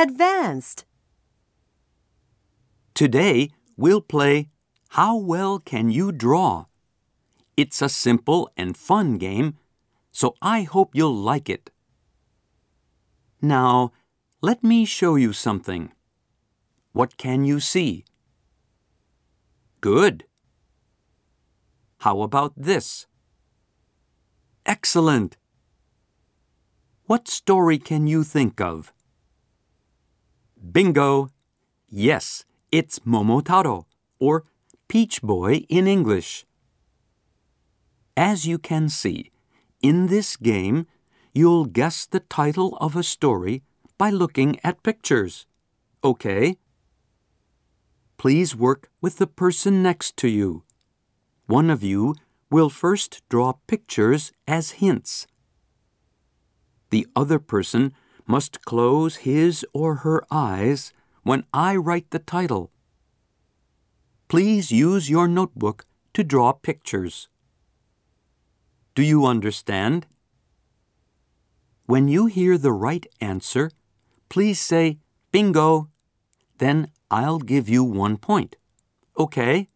Advanced. Today, we'll play How Well Can You Draw? It's a simple and fun game, so I hope you'll like it. Now, let me show you something. What can you see? Good. How about this? Excellent. What story can you think of? Bingo! Yes, it's Momotaro, or Peach Boy in English. As you can see, in this game, you'll guess the title of a story by looking at pictures. Okay? Please work with the person next to you. One of you will first draw pictures as hints. The other person must close his or her eyes when I write the title. Please use your notebook to draw pictures. Do you understand? When you hear the right answer, please say bingo. Then I'll give you one point. Okay?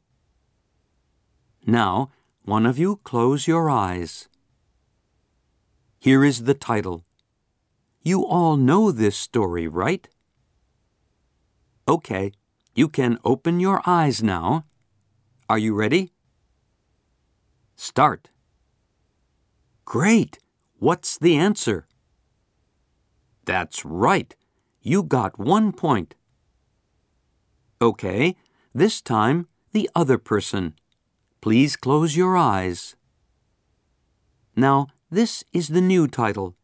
Now, one of you close your eyes. Here is the title. You all know this story, right? Okay, you can open your eyes now. Are you ready? Start. Great! What's the answer? That's right. You got one point. Okay, this time the other person. Please close your eyes. Now, this is the new title.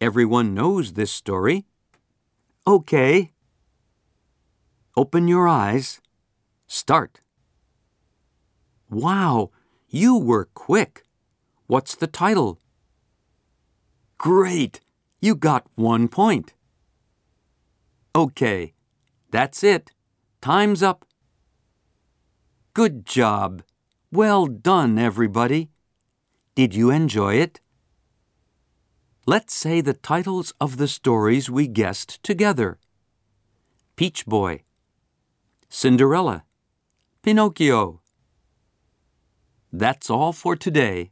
Everyone knows this story. Okay. Open your eyes. Start. Wow, you were quick. What's the title? Great! You got one point. Okay, that's it. Time's up. Good job. Well done, everybody. Did you enjoy it? Let's say the titles of the stories we guessed together Peach Boy, Cinderella, Pinocchio. That's all for today.